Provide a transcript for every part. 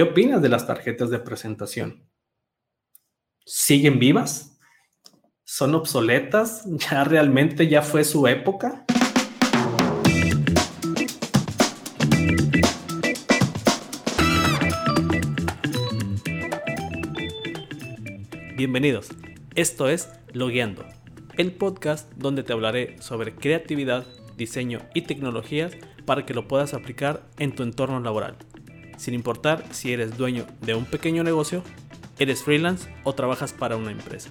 ¿Qué opinas de las tarjetas de presentación? ¿Siguen vivas? ¿Son obsoletas? ¿Ya realmente ya fue su época? Bienvenidos. Esto es Logueando, el podcast donde te hablaré sobre creatividad, diseño y tecnologías para que lo puedas aplicar en tu entorno laboral sin importar si eres dueño de un pequeño negocio, eres freelance o trabajas para una empresa.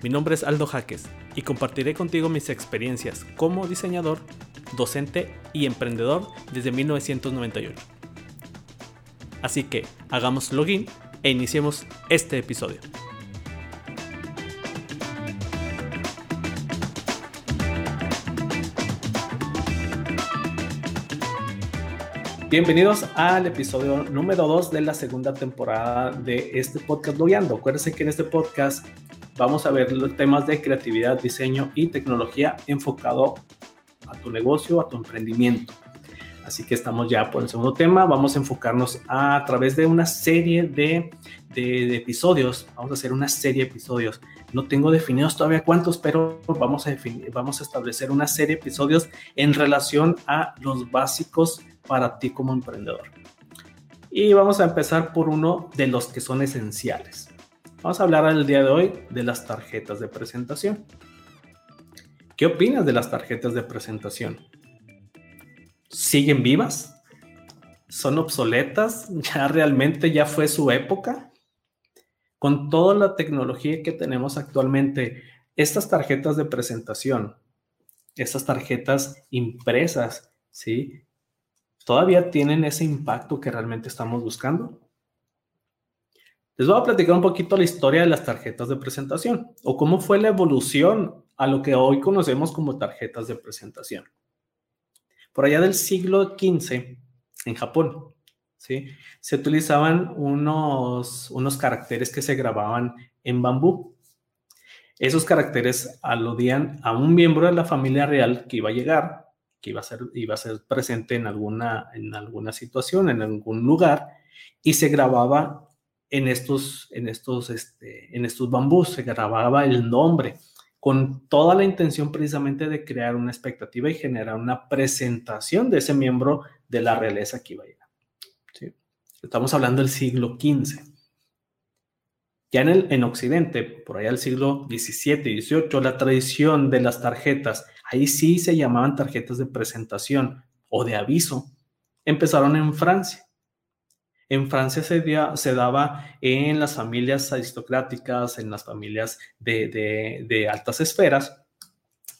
Mi nombre es Aldo Jaques y compartiré contigo mis experiencias como diseñador, docente y emprendedor desde 1998. Así que hagamos login e iniciemos este episodio. Bienvenidos al episodio número 2 de la segunda temporada de este podcast Logueando. Acuérdense que en este podcast vamos a ver los temas de creatividad, diseño y tecnología enfocado a tu negocio, a tu emprendimiento. Así que estamos ya por el segundo tema. Vamos a enfocarnos a, través de una serie de, de, episodios. Vamos a hacer una serie de episodios. No tengo definidos todavía cuántos, pero vamos a, definir, vamos a establecer una serie de episodios en relación a los básicos para ti como emprendedor. Y vamos a empezar por uno de los que son esenciales. Vamos a hablar el día de hoy de las tarjetas de presentación. ¿Qué opinas de las tarjetas de presentación? ¿Siguen vivas? ¿Son obsoletas? ¿Ya realmente ya fue su época? Con toda la tecnología que tenemos actualmente, estas tarjetas de presentación, estas tarjetas impresas, ¿sí? todavía tienen ese impacto que realmente estamos buscando? Les voy a platicar un poquito la historia de las tarjetas de presentación o cómo fue la evolución a lo que hoy conocemos como tarjetas de presentación. Por allá del siglo XV, en Japón, ¿sí? se utilizaban unos, unos caracteres que se grababan en bambú. Esos caracteres aludían a un miembro de la familia real que iba a llegar que iba a ser, iba a ser presente en alguna, en alguna situación, en algún lugar, y se grababa en estos, en estos, este, en estos bambús, se grababa el nombre, con toda la intención precisamente de crear una expectativa y generar una presentación de ese miembro de la realeza que iba a llegar. Estamos hablando del siglo XV. Ya en, el, en Occidente, por allá del siglo XVII y XVIII, la tradición de las tarjetas, ahí sí se llamaban tarjetas de presentación o de aviso, empezaron en Francia. En Francia se, daba en las familias aristocráticas, en las familias de, altas esferas.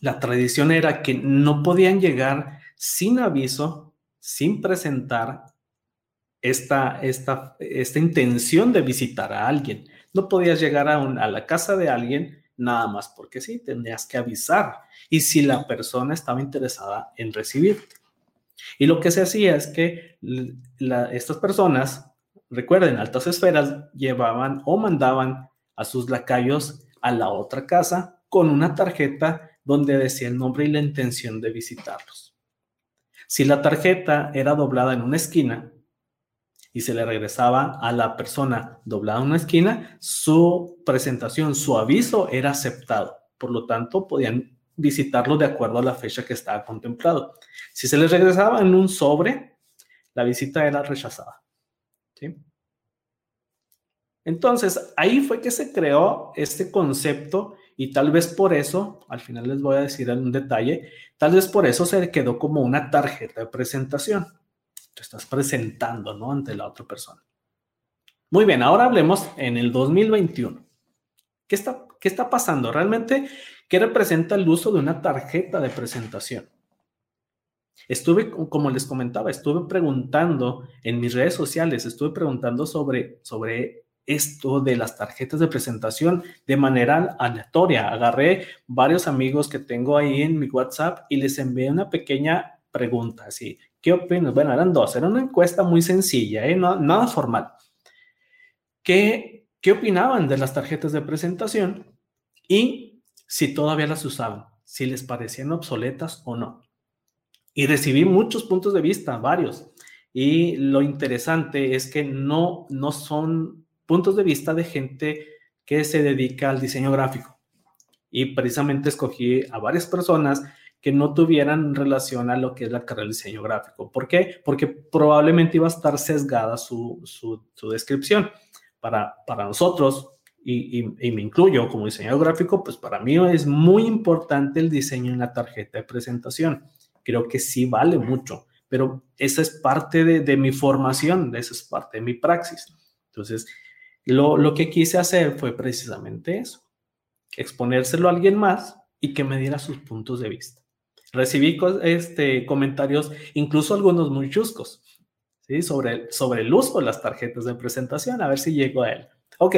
La tradición era que no podían llegar sin aviso, sin presentar esta intención de visitar a alguien. No podías llegar a, a la casa de alguien nada más porque sí, tendrías que avisar y si la persona estaba interesada en recibirte. Y lo que se hacía es que estas personas, recuerden, altas esferas, llevaban o mandaban a sus lacayos a la otra casa con una tarjeta donde decía el nombre y la intención de visitarlos. Si la tarjeta era doblada en una esquina, y se le regresaba a la persona doblada en una esquina, su presentación, su aviso era aceptado. Por lo tanto, podían visitarlo de acuerdo a la fecha que estaba contemplado. Si se les regresaba en un sobre, la visita era rechazada. Entonces, ahí fue que se creó este concepto y tal vez por eso, al final les voy a decir un detalle, tal vez por eso se quedó como una tarjeta de presentación te estás presentando, ¿no? Ante la otra persona. Muy bien, ahora hablemos en el 2021. ¿Qué está, qué está pasando? Realmente, ¿qué representa el uso de una tarjeta de presentación? Estuve, como les comentaba, estuve preguntando en mis redes sociales, estuve preguntando sobre, sobre esto de las tarjetas de presentación de manera aleatoria. Agarré varios amigos que tengo ahí en mi WhatsApp y les envié una pequeña pregunta, así, ¿Qué opinas? Bueno, eran dos, era una encuesta muy sencilla, ¿eh? nada formal. ¿Qué, ¿Qué opinaban de las tarjetas de presentación y si todavía las usaban, si les parecían obsoletas o no? Y recibí muchos puntos de vista, varios. Y lo interesante es que no, no son puntos de vista de gente que se dedica al diseño gráfico. Y precisamente escogí a varias personas que no tuvieran relación a lo que es la carrera de diseño gráfico. ¿Por qué? Porque probablemente iba a estar sesgada su, su, descripción. Para, para nosotros, y, y, me incluyo como diseñador gráfico, pues para mí es muy importante el diseño en la tarjeta de presentación. Creo que sí vale mucho, pero esa es parte de, de mi formación, esa es parte de mi praxis. Entonces, lo, lo que quise hacer fue precisamente eso, exponérselo a alguien más y que me diera sus puntos de vista. Recibí este, comentarios, incluso algunos muy chuscos, ¿sí? sobre, sobre el uso de las tarjetas de presentación, a ver si llego a él. Ok,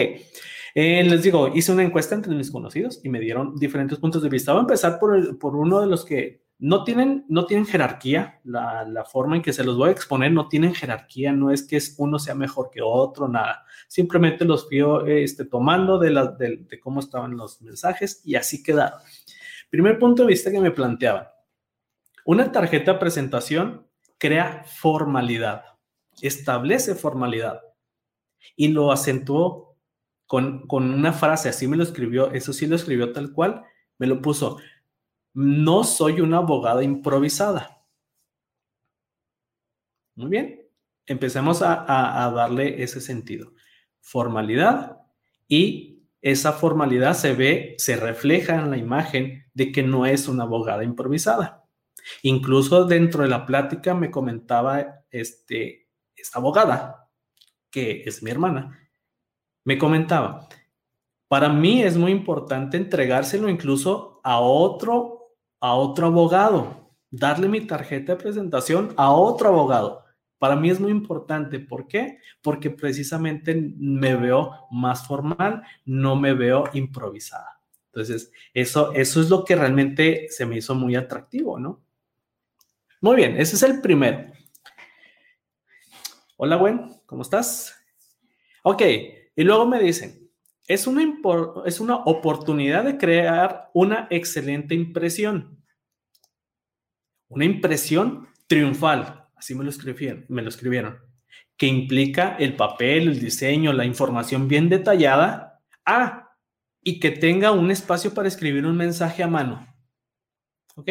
eh, les digo, hice una encuesta entre mis conocidos y me dieron diferentes puntos de vista. Voy a empezar por, por uno de los que no tienen, no tienen jerarquía, la, la, forma en que se los voy a exponer no tienen jerarquía, no es que uno sea mejor que otro, nada. Simplemente los fui este, tomando de, la, de, de cómo estaban los mensajes y así quedaron. Primer punto de vista que me planteaban. Una tarjeta de presentación crea formalidad, establece formalidad y lo acentuó con, con una frase, así me lo escribió, eso sí lo escribió tal cual, me lo puso, no soy una abogada improvisada. Muy bien, empecemos a, a, darle ese sentido. Formalidad y esa formalidad se ve, se refleja en la imagen de que no es una abogada improvisada. Incluso dentro de la plática me comentaba este, esta abogada, que es mi hermana, me comentaba, para mí es muy importante entregárselo incluso a otro, a otro abogado, darle mi tarjeta de presentación a otro abogado. Para mí es muy importante. ¿Por qué? Porque precisamente me veo más formal, no me veo improvisada. Entonces, eso, eso es lo que realmente se me hizo muy atractivo, ¿no? Muy bien, ese es el primero. Hola, Gwen, ¿cómo estás? Ok, y luego me dicen, es una, es una oportunidad de crear una excelente impresión. Una impresión triunfal, así me lo escribieron, me lo escribieron, que implica el papel, el diseño, la información bien detallada. Ah, y que tenga un espacio para escribir un mensaje a mano. ¿Ok?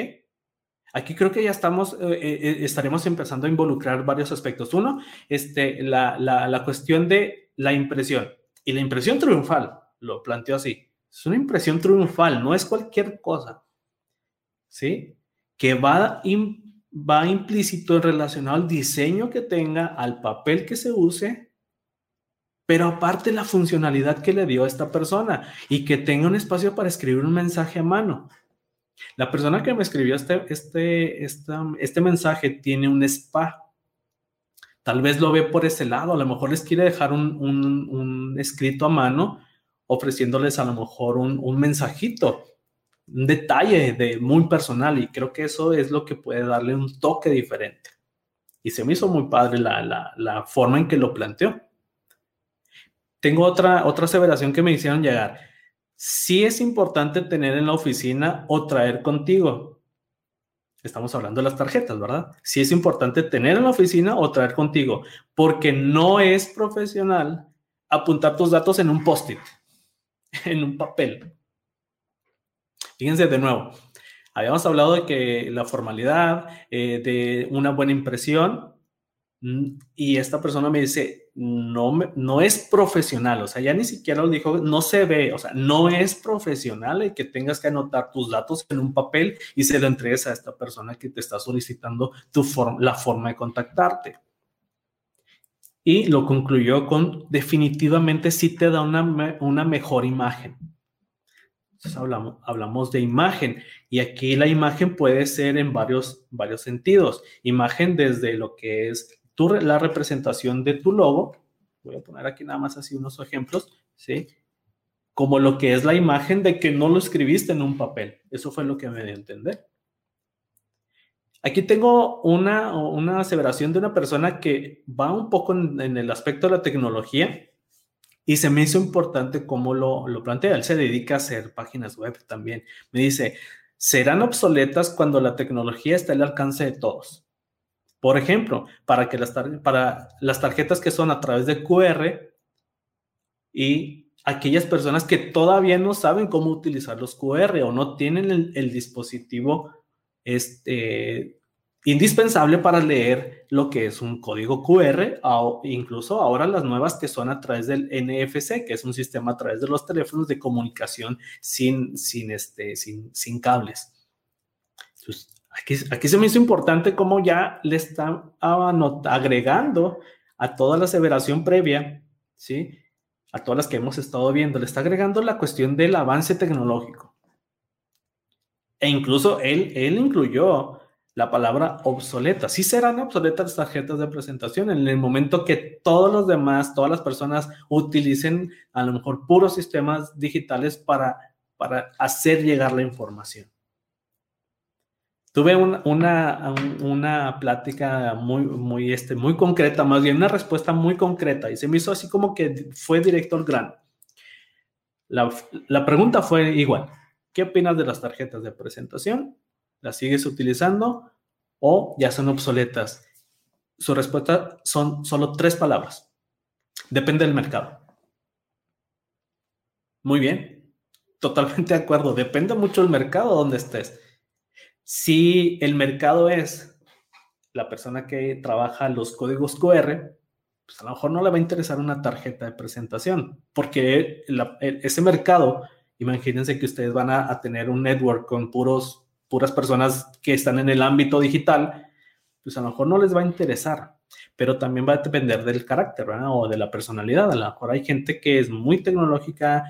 Aquí creo que ya estamos, eh, eh, eh, estaremos empezando a involucrar varios aspectos. Uno, este, la, la, la, cuestión de la impresión. Y la impresión triunfal, lo planteo así. Es una impresión triunfal, no es cualquier cosa. ¿Sí? Que va, va implícito relacionado al diseño que tenga, al papel que se use, pero aparte la funcionalidad que le dio a esta persona y que tenga un espacio para escribir un mensaje a mano. La persona que me escribió este, este, este mensaje tiene un spa. Tal vez lo ve por ese lado, a lo mejor les quiere dejar un, escrito a mano ofreciéndoles a lo mejor un, mensajito, un detalle de muy personal y creo que eso es lo que puede darle un toque diferente. Y se me hizo muy padre la, la forma en que lo planteó. Tengo otra, otra aseveración que me hicieron llegar sí es importante tener en la oficina o traer contigo. Estamos hablando de las tarjetas, ¿verdad? Sí es importante tener en la oficina o traer contigo, porque no es profesional apuntar tus datos en un post-it, en un papel. Fíjense de nuevo, habíamos hablado de que la formalidad, eh, de una buena impresión, y esta persona me dice, no, no es profesional, o sea, ya ni siquiera lo dijo, no se ve, o sea, no es profesional el que tengas que anotar tus datos en un papel y se lo entregues a esta persona que te está solicitando tu la forma de contactarte. Y lo concluyó con definitivamente sí te da una, una mejor imagen. Entonces hablamos, hablamos de imagen y aquí la imagen puede ser en varios, varios sentidos. Imagen desde lo que es la representación de tu logo, voy a poner aquí nada más así unos ejemplos, ¿sí? Como lo que es la imagen de que no lo escribiste en un papel. Eso fue lo que me dio a entender. Aquí tengo una, una aseveración de una persona que va un poco en, el aspecto de la tecnología y se me hizo importante cómo lo, lo plantea. Él se dedica a hacer páginas web también. Me dice, serán obsoletas cuando la tecnología está al alcance de todos Por ejemplo, para, que las, para las tarjetas que son a través de QR y aquellas personas que todavía no saben cómo utilizar los QR o no tienen el, dispositivo este, indispensable para leer lo que es un código QR, o incluso ahora las nuevas que son a través del NFC, que es un sistema a través de los teléfonos de comunicación sin, sin, este, sin, sin cables. Entonces, aquí, se me hizo importante cómo ya le están agregando a toda la aseveración previa, ¿sí? A todas las que hemos estado viendo, le está agregando la cuestión del avance tecnológico. E incluso él, incluyó la palabra obsoleta. Sí serán obsoletas las tarjetas de presentación en el momento que todos los demás, todas las personas utilicen a lo mejor puros sistemas digitales para hacer llegar la información. Tuve una, una, plática muy, muy, este, muy concreta, más bien una respuesta muy concreta y se me hizo así como que fue directo al grano. La, la pregunta fue igual, ¿qué opinas de las tarjetas de presentación? ¿Las sigues utilizando o ya son obsoletas? Su respuesta son solo tres palabras. Depende del mercado. Muy bien, totalmente de acuerdo. Depende mucho del mercado donde estés. Si el mercado es la persona que trabaja los códigos QR, pues a lo mejor no le va a interesar una tarjeta de presentación, porque ese mercado, imagínense que ustedes van a, tener un network con puros puras personas que están en el ámbito digital, pues a lo mejor no les va a interesar, pero también va a depender del carácter o de la personalidad. A lo mejor hay gente que es muy tecnológica,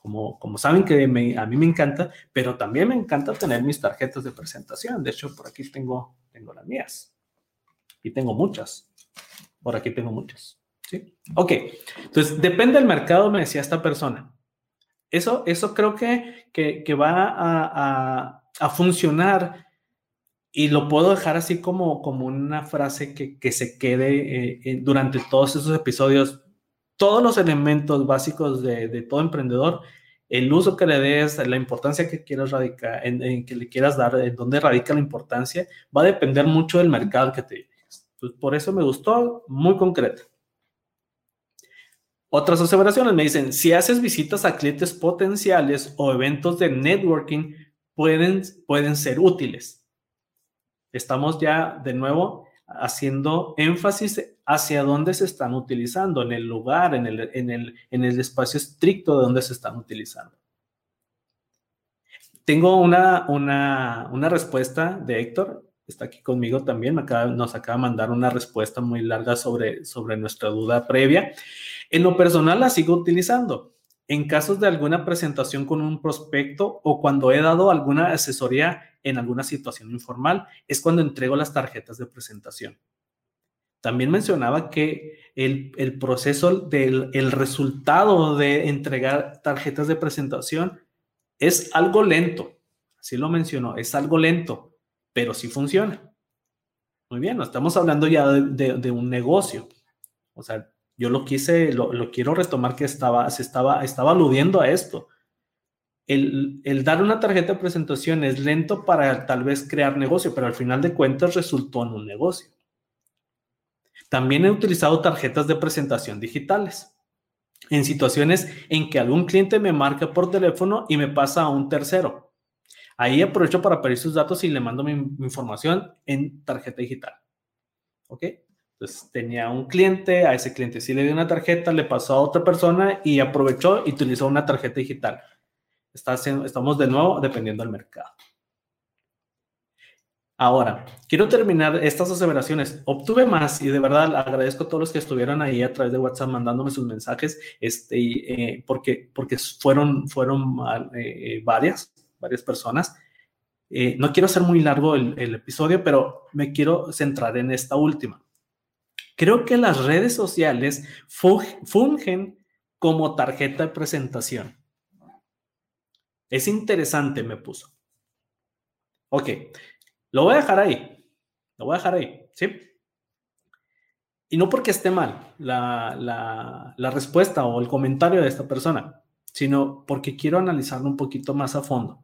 como, como saben que a mí me encanta, pero también me encanta tener mis tarjetas de presentación. De hecho, por aquí tengo, tengo las mías y tengo muchas. Por aquí tengo muchas. ¿sí? Ok, entonces depende del mercado, me decía esta persona. Eso, eso creo que, que, va a a funcionar y lo puedo dejar así como, como una frase que, que se quede eh, durante todos esos episodios. Todos los elementos básicos de, todo emprendedor, el uso que le des, la importancia que quieras radicar, en, que le quieras dar, en dónde radica la importancia, va a depender mucho del mercado que te diriges. Pues por eso me gustó, muy concreto. Otras observaciones me dicen, si haces visitas a clientes potenciales o eventos de networking, pueden, pueden ser útiles. Estamos ya de nuevo haciendo énfasis hacia dónde se están utilizando, en el lugar, en el, en el, en el espacio estricto de donde se están utilizando. Tengo una, una, una respuesta de Héctor, está aquí conmigo también, nos acaba de mandar una respuesta muy larga sobre, sobre nuestra duda previa. En lo personal la sigo utilizando en casos de alguna presentación con un prospecto o cuando he dado alguna asesoría en alguna situación informal, es cuando entrego las tarjetas de presentación. También mencionaba que el, proceso del el resultado de entregar tarjetas de presentación es algo lento. Así lo mencionó, es algo lento, pero sí funciona. Muy bien, estamos hablando ya de, de un negocio. O sea, yo lo quise, lo, quiero retomar que estaba, se estaba, estaba aludiendo a esto. El, el, dar una tarjeta de presentación es lento para tal vez crear negocio, pero al final de cuentas resultó en un negocio. También he utilizado tarjetas de presentación digitales en situaciones en que algún cliente me marca por teléfono y me pasa a un tercero. Ahí aprovecho para pedir sus datos y le mando mi, información en tarjeta digital. ¿Ok? Entonces tenía un cliente, a ese cliente sí le dio una tarjeta, le pasó a otra persona y aprovechó y utilizó una tarjeta digital. Estamos de nuevo dependiendo del mercado. Ahora, quiero terminar estas aseveraciones. Obtuve más y de verdad agradezco a todos los que estuvieron ahí a través de WhatsApp mandándome sus mensajes, este, eh, porque, porque fueron, fueron eh, varias, varias personas. Eh, no quiero hacer muy largo el episodio, pero me quiero centrar en esta última. Creo que las redes sociales fungen como tarjeta de presentación. Es interesante, me puso. Ok, lo voy a dejar ahí. Lo voy a dejar ahí, ¿sí? Y no porque esté mal la, respuesta o el comentario de esta persona, sino porque quiero analizarlo un poquito más a fondo.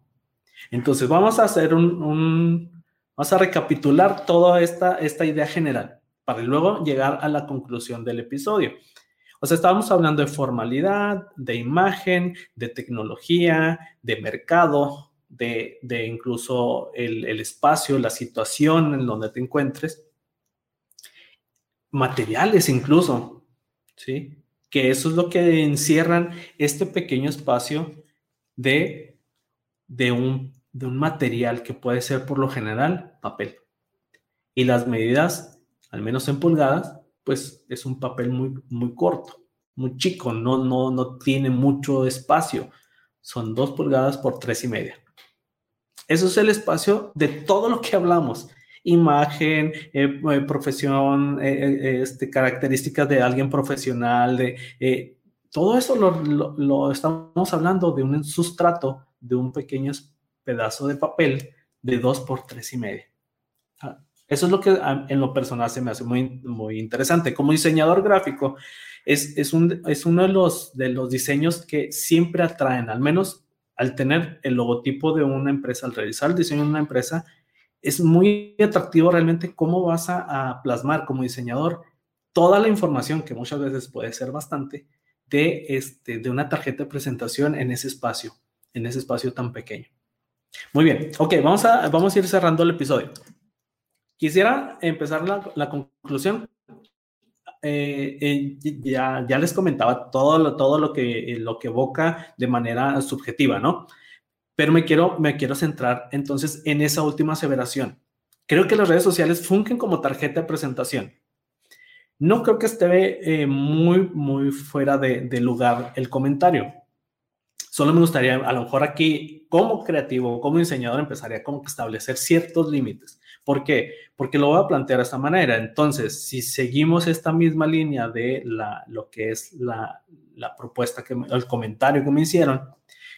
Entonces, vamos a hacer un, Vamos a recapitular toda esta, esta idea general para luego llegar a la conclusión del episodio. O sea, estábamos hablando de formalidad, de imagen, de tecnología, de mercado, de, incluso el, el, espacio, la situación en donde te encuentres, materiales incluso, ¿sí? Que eso es lo que encierran este pequeño espacio de, de, un, de un material que puede ser por lo general papel. Y las medidas, al menos en pulgadas, pues es un papel muy, muy corto, muy chico, no, no, no tiene mucho espacio. Son dos pulgadas por tres y media. Eso es el espacio de todo lo que hablamos. Imagen, eh, eh, profesión, eh, este, características de alguien profesional, de todo eso lo, estamos hablando de un sustrato de un pequeño pedazo de papel de dos por tres y media. Ah, eso es lo que en lo personal se me hace muy, muy interesante. Como diseñador gráfico, es, es, un, es uno de los, de los diseños que siempre atraen, al menos al tener el logotipo de una empresa, al realizar el diseño de una empresa, es muy atractivo realmente cómo vas a, plasmar como diseñador toda la información, que muchas veces puede ser bastante, de, este, de una tarjeta de presentación en ese espacio, en ese espacio tan pequeño. Muy bien, ok, vamos a, vamos a ir cerrando el episodio. Quisiera empezar la, la conclusión eh, eh, ya, les comentaba todo, lo, todo lo, que, eh, lo que evoca de manera subjetiva, ¿no? Pero me quiero, me quiero centrar entonces en esa última aseveración. Creo que las redes sociales fungen como tarjeta de presentación. No creo que esté muy, muy fuera de, lugar el comentario. Solo me gustaría, a lo mejor aquí, como creativo, como diseñador, empezaría como establecer ciertos límites. ¿Por qué? Porque lo voy a plantear de esta manera. Entonces, si seguimos esta misma línea de lo que es la, propuesta, que, el comentario que me hicieron,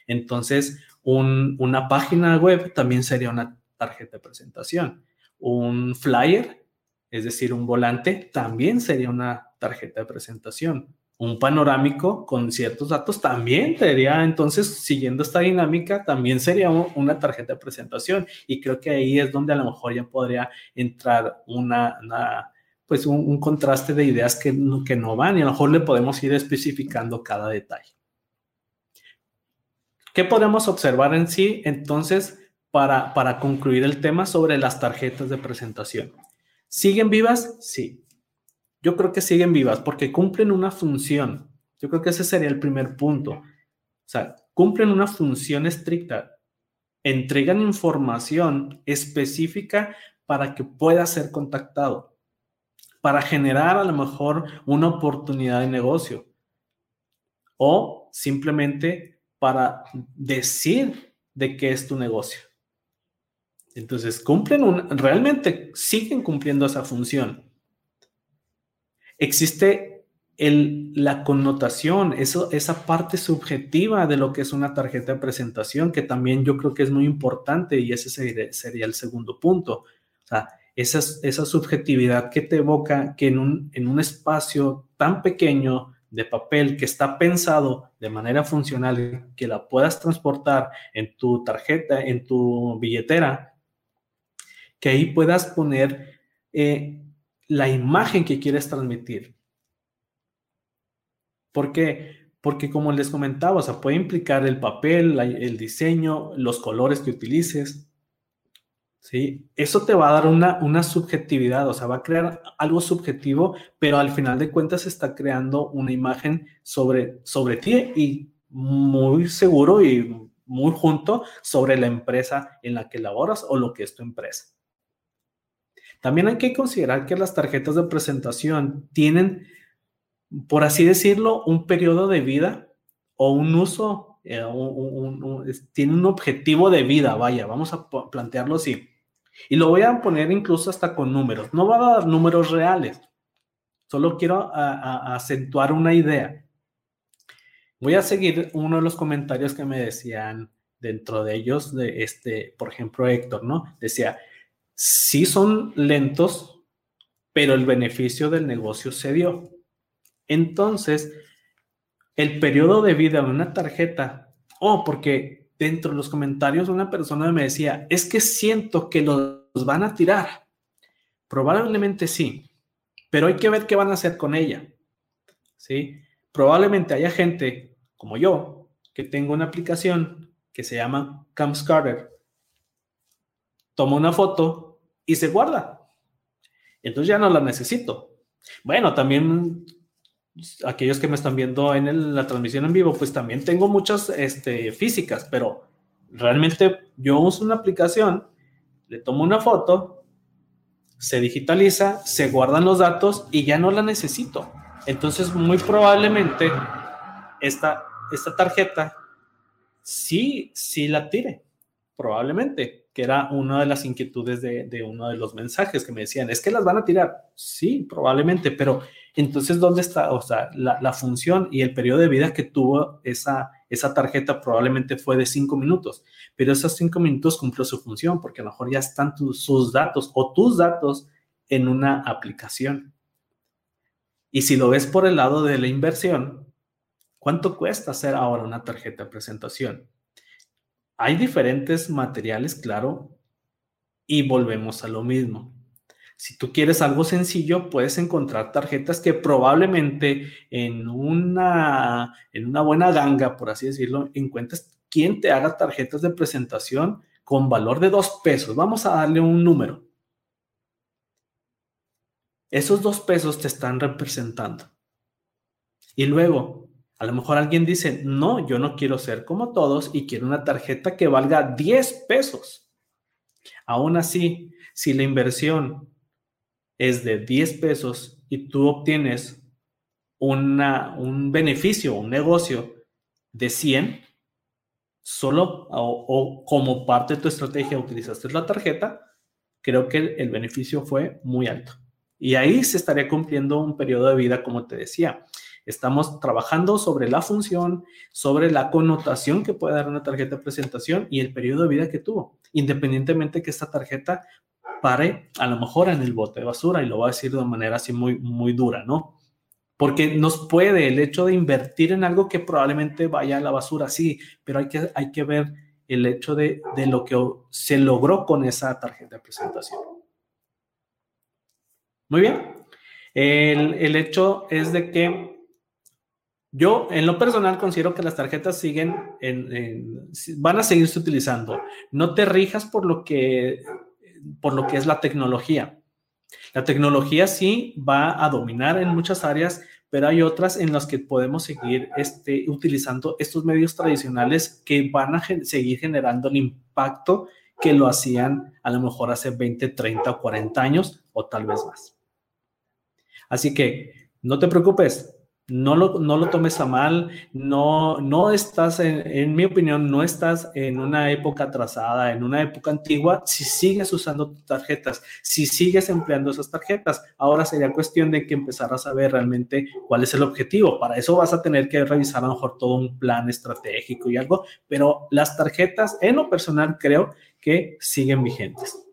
entonces una página web también sería una tarjeta de presentación. Un flyer, es decir, un volante, también sería una tarjeta de presentación un panorámico con ciertos datos también sería, entonces, siguiendo esta dinámica, también sería una tarjeta de presentación. Y creo que ahí es donde a lo mejor ya podría entrar una, pues un, contraste de ideas que, que no van y a lo mejor le podemos ir especificando cada detalle. ¿Qué podemos observar en sí entonces para, para concluir el tema sobre las tarjetas de presentación? ¿Siguen vivas? Sí. Yo creo que siguen vivas porque cumplen una función. Yo creo que ese sería el primer punto. O sea, cumplen una función estricta. Entregan información específica para que pueda ser contactado, para generar a lo mejor una oportunidad de negocio o simplemente para decir de qué es tu negocio. Entonces, cumplen un, realmente siguen cumpliendo esa función existe la connotación, eso, esa parte subjetiva de lo que es una tarjeta de presentación, que también yo creo que es muy importante y ese sería, el segundo punto. O sea, esa, esa subjetividad que te evoca que en un, en un espacio tan pequeño de papel que está pensado de manera funcional, que la puedas transportar en tu tarjeta, en tu billetera, que ahí puedas poner eh, la imagen que quieres transmitir. ¿Por qué? Porque como les comentaba, o sea, puede implicar el papel, el diseño, los colores que utilices. ¿sí? Eso te va a dar una, una subjetividad, o sea, va a crear algo subjetivo, pero al final de cuentas está creando una imagen sobre, sobre ti y muy seguro y muy junto sobre la empresa en la que laboras o lo que es tu empresa. También hay que considerar que las tarjetas de presentación tienen, por así decirlo, un periodo de vida o un uso, eh, tiene un objetivo de vida, vaya, vamos a plantearlo así. Y lo voy a poner incluso hasta con números. No va a dar números reales, solo quiero acentuar una idea. Voy a seguir uno de los comentarios que me decían dentro de ellos, de este, por ejemplo, Héctor, ¿no? Decía, sí son lentos, pero el beneficio del negocio se dio. Entonces, el periodo de vida de una tarjeta, oh, porque dentro de los comentarios una persona me decía, es que siento que los van a tirar. Probablemente sí, pero hay que ver qué van a hacer con ella. ¿Sí? Probablemente haya gente como yo que tengo una aplicación que se llama Camscarter. Toma una foto y se guarda. Entonces ya no la necesito. Bueno, también aquellos que me están viendo en la transmisión en vivo, pues también tengo muchas este, físicas, pero realmente yo uso una aplicación, le tomo una foto, se digitaliza, se guardan los datos y ya no la necesito. Entonces, muy probablemente esta, esta tarjeta sí, sí la tire, probablemente, que era una de las inquietudes de, uno de los mensajes que me decían, es que las van a tirar. Sí, probablemente, pero entonces, ¿dónde está? O sea, la, función y el periodo de vida que tuvo esa, esa tarjeta probablemente fue de cinco minutos, pero esos cinco minutos cumplió su función porque a lo mejor ya están sus datos o tus datos en una aplicación. Y si lo ves por el lado de la inversión, ¿cuánto cuesta hacer ahora una tarjeta de presentación? Hay diferentes materiales, claro, y volvemos a lo mismo. Si tú quieres algo sencillo, puedes encontrar tarjetas que probablemente en una, en una buena ganga, por así decirlo, encuentres quien te haga tarjetas de presentación con valor de dos pesos. Vamos a darle un número. Esos dos pesos te están representando. Y luego, a lo mejor alguien dice, no, yo no quiero ser como todos y quiero una tarjeta que valga 10 pesos. Aún así, si la inversión es de 10 pesos y tú obtienes una, un beneficio, un negocio de 100, solo o, como parte de tu estrategia utilizaste la tarjeta, creo que el, beneficio fue muy alto. Y ahí se estaría cumpliendo un periodo de vida, como te decía. Estamos trabajando sobre la función, sobre la connotación que puede dar una tarjeta de presentación y el periodo de vida que tuvo, independientemente que esta tarjeta pare a lo mejor en el bote de basura y lo voy a decir de manera así muy, muy dura, ¿no? Porque nos puede el hecho de invertir en algo que probablemente vaya a la basura, sí, pero hay que, hay que ver el hecho de, de lo que se logró con esa tarjeta de presentación. Muy bien. El, el hecho es de que yo, en lo personal, considero que las tarjetas siguen en, van a seguirse utilizando. No te rijas por lo que por lo que es la tecnología. La tecnología sí va a dominar en muchas áreas, pero hay otras en las que podemos seguir este, utilizando estos medios tradicionales que van a seguir generando el impacto que lo hacían a lo mejor hace 20, 30 o 40 años o tal vez más. Así que no te preocupes, no lo, no lo tomes a mal, no, no estás, en, mi opinión, no estás en una época atrasada, en una época antigua, si sigues usando tarjetas, si sigues empleando esas tarjetas, ahora sería cuestión de que empezaras a ver realmente cuál es el objetivo. Para eso vas a tener que revisar a lo mejor todo un plan estratégico y algo, pero las tarjetas, en lo personal, creo que siguen vigentes.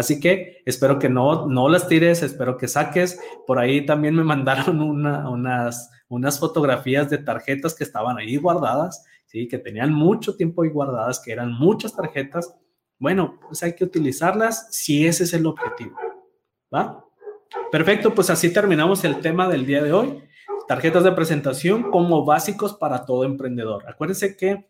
Así que espero que no, no las tires, espero que saques. Por ahí también me mandaron unas, unas fotografías de tarjetas que estaban ahí guardadas, ¿sí? que tenían mucho tiempo ahí guardadas, que eran muchas tarjetas. Bueno, pues hay que utilizarlas si ese es el objetivo. ¿Va? Perfecto, pues así terminamos el tema del día de hoy. Tarjetas de presentación como básicos para todo emprendedor. Acuérdense que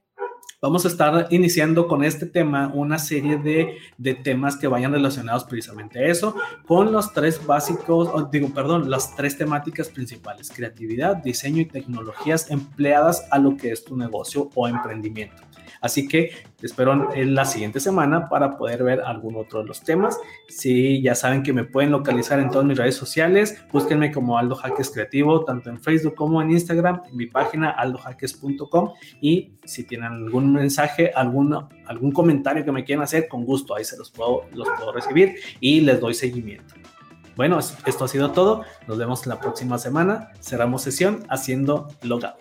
vamos a estar iniciando con este tema una serie de, de, temas que vayan relacionados precisamente a eso, con los tres básicos, digo, perdón, las tres temáticas principales, creatividad, diseño y tecnologías empleadas a lo que es tu negocio o emprendimiento. Así que espero en la siguiente semana para poder ver algún otro de los temas. Si ya saben que me pueden localizar en todas mis redes sociales, búsquenme como Aldo Jaques Creativo, tanto en Facebook como en Instagram, en mi página aldojaques.com. Y si tienen algún mensaje, algún, algún comentario que me quieran hacer, con gusto ahí se los puedo, los puedo recibir y les doy seguimiento. Bueno, esto ha sido todo. Nos vemos la próxima semana. Cerramos sesión haciendo logout.